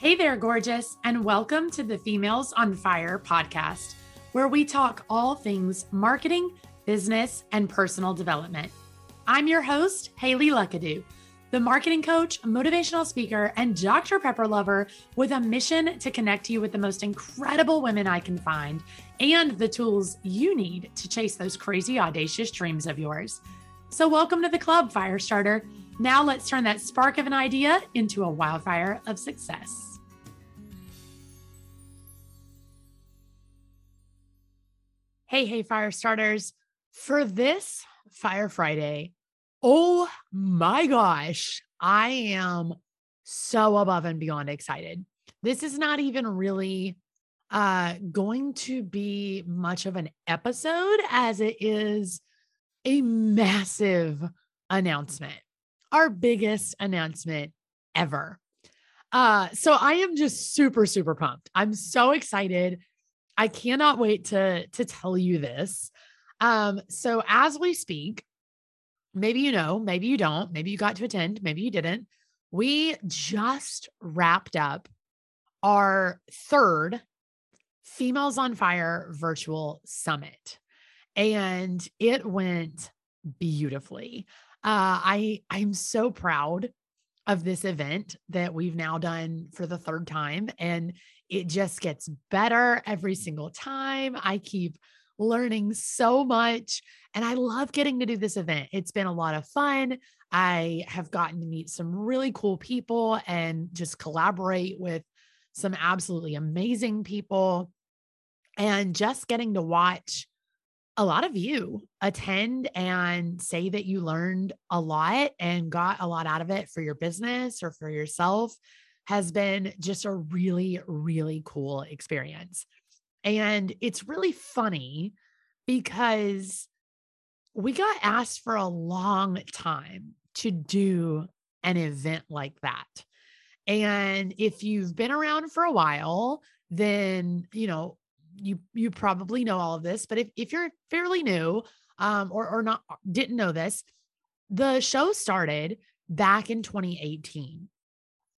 Hey there, gorgeous, and welcome to the Females on Fire podcast, where we talk all things marketing, business, and personal development. I'm your host, Haley Luckadoo, the marketing coach, motivational speaker, and Dr. Pepper lover with a mission to connect you with the most incredible women I can find and the tools you need to chase those crazy, audacious dreams of yours. So, welcome to the club, Firestarter. Now, let's turn that spark of an idea into a wildfire of success. Hey, hey, fire starters. For this Fire Friday, oh my gosh, I am so above and beyond excited. This is not even really uh, going to be much of an episode as it is a massive announcement, our biggest announcement ever. Uh, so I am just super, super pumped. I'm so excited. I cannot wait to to tell you this. Um, so as we speak, maybe you know, maybe you don't, maybe you got to attend, maybe you didn't. We just wrapped up our third Females on Fire virtual summit and it went beautifully. Uh, I I'm so proud of this event that we've now done for the third time, and it just gets better every single time. I keep learning so much, and I love getting to do this event. It's been a lot of fun. I have gotten to meet some really cool people and just collaborate with some absolutely amazing people. And just getting to watch a lot of you attend and say that you learned a lot and got a lot out of it for your business or for yourself has been just a really, really cool experience. And it's really funny because we got asked for a long time to do an event like that. And if you've been around for a while, then, you know, you you probably know all of this, but if if you're fairly new um or or not didn't know this, the show started back in 2018.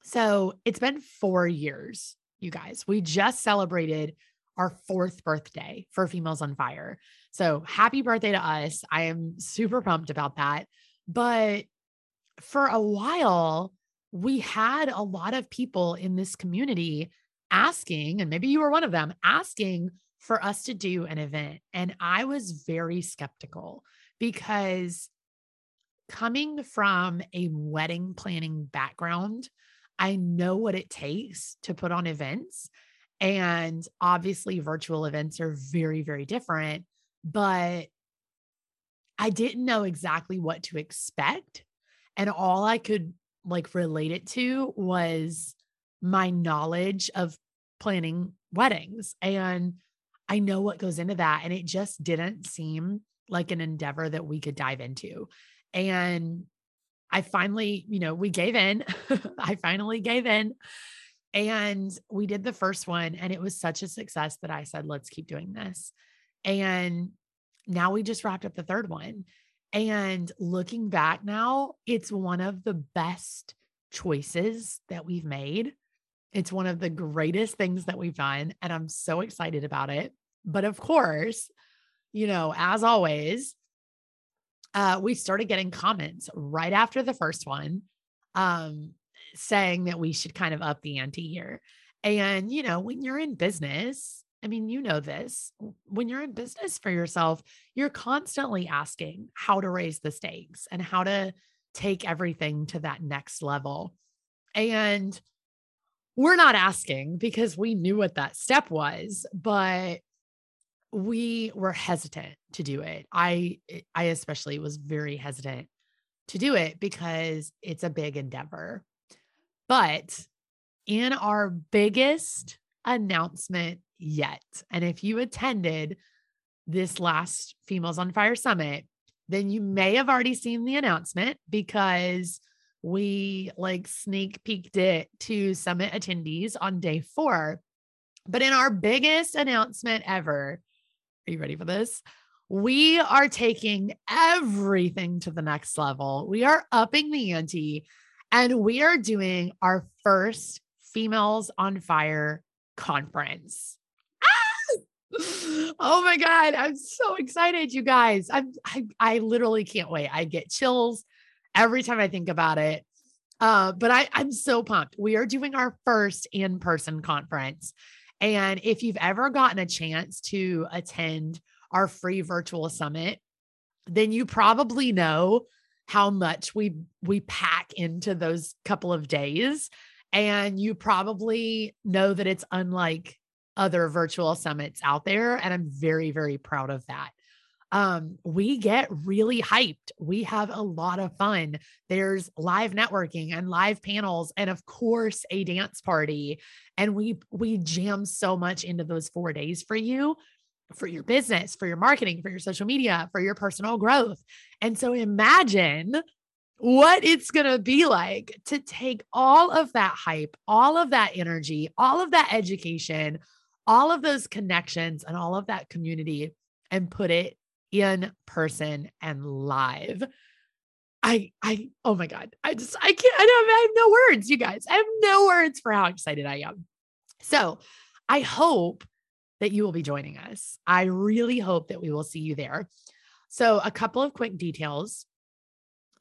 So, it's been 4 years, you guys. We just celebrated our fourth birthday for Females on Fire. So, happy birthday to us. I am super pumped about that. But for a while, we had a lot of people in this community asking, and maybe you were one of them, asking for us to do an event. And I was very skeptical because coming from a wedding planning background, I know what it takes to put on events. And obviously, virtual events are very, very different, but I didn't know exactly what to expect. And all I could like relate it to was my knowledge of planning weddings and I know what goes into that. And it just didn't seem like an endeavor that we could dive into. And I finally, you know, we gave in. I finally gave in. And we did the first one, and it was such a success that I said, let's keep doing this. And now we just wrapped up the third one. And looking back now, it's one of the best choices that we've made it's one of the greatest things that we've done, and I'm so excited about it. But of course, you know, as always, uh, we started getting comments right after the first one um, saying that we should kind of up the ante here. And, you know, when you're in business, I mean, you know this, when you're in business for yourself, you're constantly asking how to raise the stakes and how to take everything to that next level. And we're not asking because we knew what that step was, but we were hesitant to do it. I eh, I especially was very hesitant to do it because it's a big endeavor. But in our biggest announcement yet, and if you attended this last Females on Fire Summit, then you may have already seen the announcement because we like sneak peeked it to summit attendees on day four. But in our biggest announcement ever, are you ready for this? We are taking everything to the next level. We are upping the ante and we are doing our first Females on Fire conference. Ah! Oh my God. I'm so excited, you guys. I'm, I, I literally can't wait. I get chills every time I think about it. Uh, but I, I'm so pumped. We are doing our first in person conference. And if you've ever gotten a chance to attend our free virtual summit, then you probably know how much we we pack into those couple of days and you probably know that it's unlike other virtual summits out there and I'm very very proud of that um, we get really hyped. We have a lot of fun. There's live networking and live panels, and of course, a dance party. And we we jam so much into those four days for you, for your business, for your marketing, for your social media, for your personal growth. And so imagine what it's going to be like to take all of that hype, all of that energy, all of that education, all of those connections, and all of that community and put it in person and live. I, I, oh my God. I just, I can't, I don't, I have no words, you guys. I have no words for how excited I am. So I hope that you will be joining us. I really hope that we will see you there. So, a couple of quick details.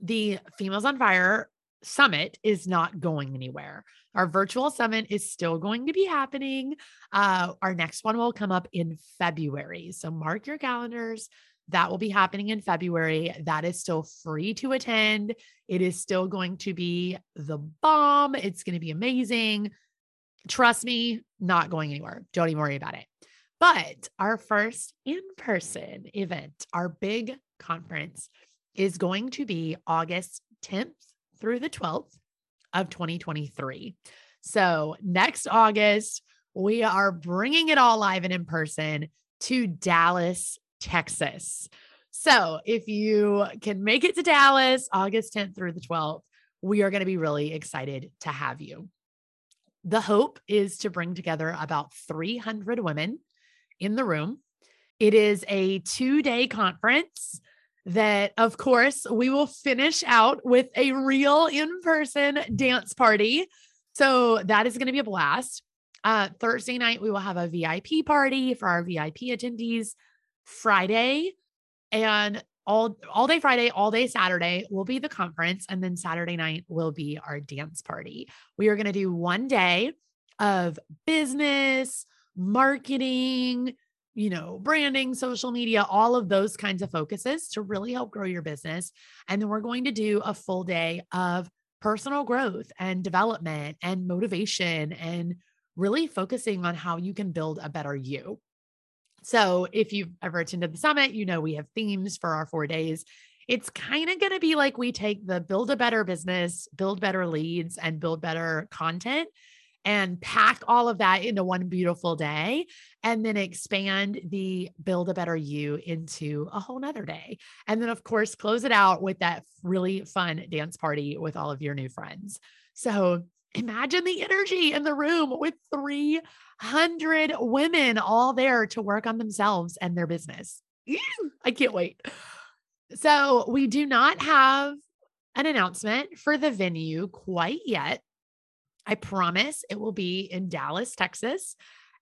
The Females on Fire summit is not going anywhere. Our virtual summit is still going to be happening. Uh, our next one will come up in February. So, mark your calendars. That will be happening in February. That is still free to attend. It is still going to be the bomb. It's going to be amazing. Trust me, not going anywhere. Don't even worry about it. But our first in person event, our big conference, is going to be August 10th through the 12th of 2023. So next August, we are bringing it all live and in person to Dallas, Texas. So if you can make it to Dallas August 10th through the 12th, we are going to be really excited to have you. The hope is to bring together about 300 women in the room. It is a two day conference that, of course, we will finish out with a real in person dance party. So that is going to be a blast. Uh, Thursday night, we will have a VIP party for our VIP attendees. Friday and all all day Friday, all day Saturday will be the conference and then Saturday night will be our dance party. We are going to do one day of business, marketing, you know, branding, social media, all of those kinds of focuses to really help grow your business. And then we're going to do a full day of personal growth and development and motivation and really focusing on how you can build a better you. So if you've ever attended the summit, you know we have themes for our four days. It's kind of going to be like we take the build a better business, build better leads, and build better content and pack all of that into one beautiful day and then expand the build a better you into a whole nother day. And then, of course, close it out with that really fun dance party with all of your new friends. So imagine the energy in the room with 300 women all there to work on themselves and their business. I can't wait. So, we do not have an announcement for the venue quite yet. I promise it will be in Dallas, Texas.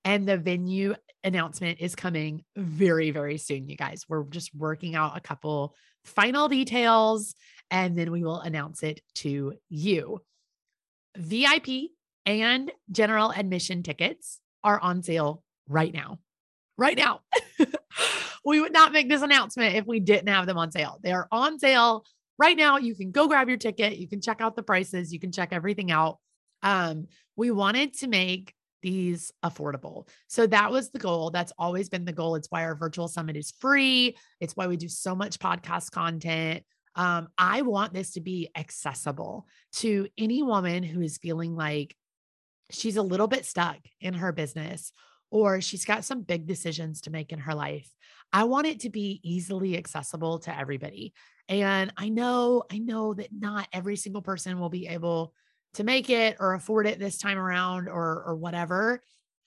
And the venue announcement is coming very, very soon, you guys. We're just working out a couple final details and then we will announce it to you. VIP and general admission tickets are on sale right now. Right now. we would not make this announcement if we didn't have them on sale. They are on sale right now. You can go grab your ticket. You can check out the prices. You can check everything out. Um, we wanted to make these affordable. So that was the goal. That's always been the goal. It's why our virtual summit is free. It's why we do so much podcast content. Um, I want this to be accessible to any woman who is feeling like she's a little bit stuck in her business or she's got some big decisions to make in her life. I want it to be easily accessible to everybody. And I know, I know that not every single person will be able to make it or afford it this time around or or whatever.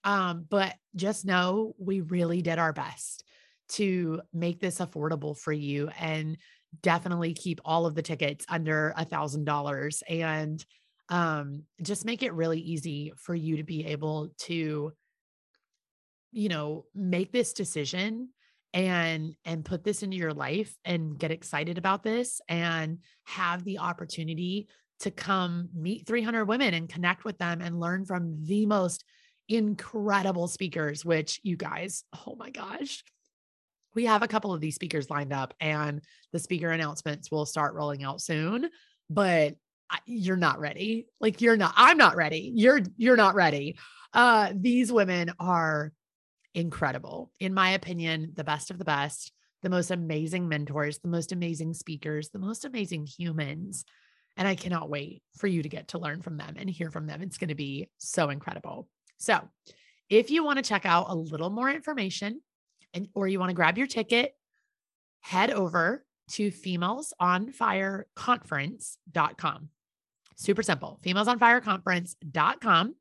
Um, but just know we really did our best to make this affordable for you and definitely keep all of the tickets under a thousand dollars. And um, just make it really easy for you to be able to, you know, make this decision and and put this into your life and get excited about this and have the opportunity to come meet 300 women and connect with them and learn from the most incredible speakers which you guys oh my gosh we have a couple of these speakers lined up and the speaker announcements will start rolling out soon but you're not ready. Like you're not i'm not ready. You're you're not ready. Uh these women are incredible. In my opinion the best of the best the most amazing mentors the most amazing speakers the most amazing humans and i cannot wait for you to get to learn from them and hear from them. It's going to be so incredible. So if you want to check out a little more information and or you want to grab your ticket, head over to femalesonfireconference.com. Super simple. Femalesonfireconference.com.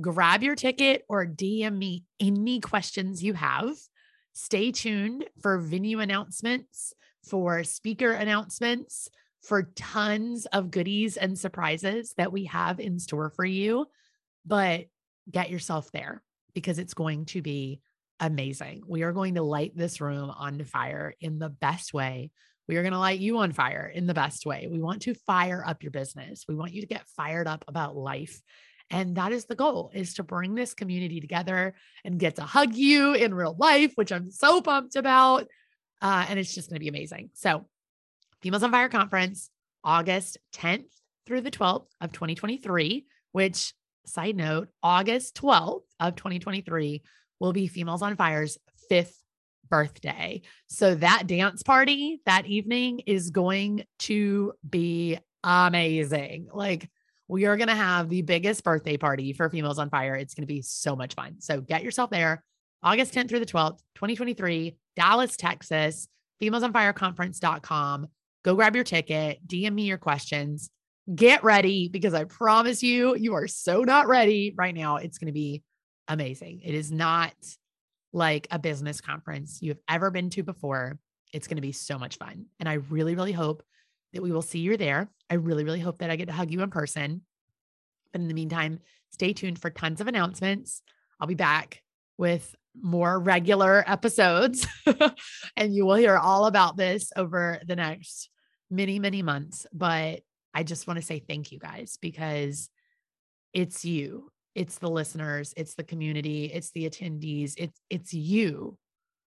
Grab your ticket or DM me any questions you have. Stay tuned for venue announcements, for speaker announcements, for tons of goodies and surprises that we have in store for you. But get yourself there because it's going to be amazing. We are going to light this room on fire in the best way. We are going to light you on fire in the best way. We want to fire up your business. We want you to get fired up about life. And that is the goal is to bring this community together and get to hug you in real life, which I'm so pumped about. Uh, and it's just going to be amazing. So, Females on Fire Conference, August 10th through the 12th of 2023, which side note, August 12th of 2023 will be Females on Fire's fifth birthday. So that dance party that evening is going to be amazing. Like, we are going to have the biggest birthday party for Females on Fire. It's going to be so much fun. So get yourself there. August 10th through the 12th, 2023, Dallas, Texas, femalesonfireconference.com. Go grab your ticket, DM me your questions, get ready because I promise you, you are so not ready right now. It's going to be amazing. It is not like a business conference you've ever been to before. It's going to be so much fun. And I really, really hope that we will see you there. I really, really hope that I get to hug you in person. But in the meantime, stay tuned for tons of announcements. I'll be back with more regular episodes, and you will hear all about this over the next many, many months. But I just want to say thank you guys because it's you it's the listeners, it's the community, it's the attendees, it's it's you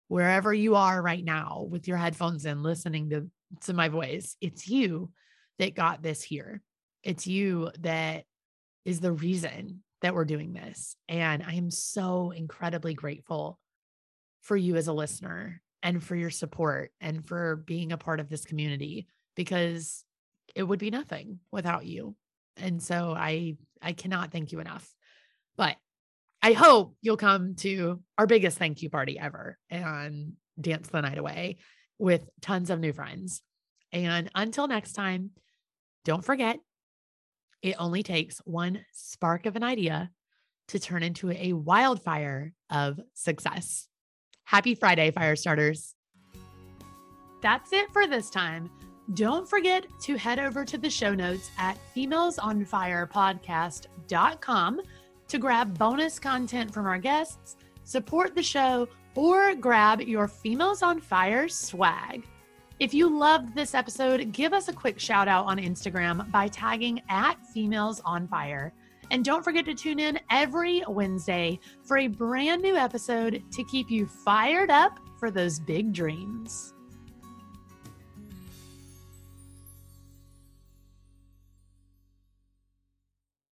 wherever you are right now with your headphones in listening to to my voice. It's you that got this here. It's you that is the reason that we're doing this. And I am so incredibly grateful for you as a listener and for your support and for being a part of this community because it would be nothing without you. And so I I cannot thank you enough. But I hope you'll come to our biggest thank you party ever and dance the night away with tons of new friends. And until next time, don't forget, it only takes one spark of an idea to turn into a wildfire of success. Happy Friday, fire starters. That's it for this time. Don't forget to head over to the show notes at femalesonfirepodcast.com to grab bonus content from our guests, support the show, or grab your Females on Fire swag. If you loved this episode, give us a quick shout out on Instagram by tagging at Females on Fire. And don't forget to tune in every Wednesday for a brand new episode to keep you fired up for those big dreams.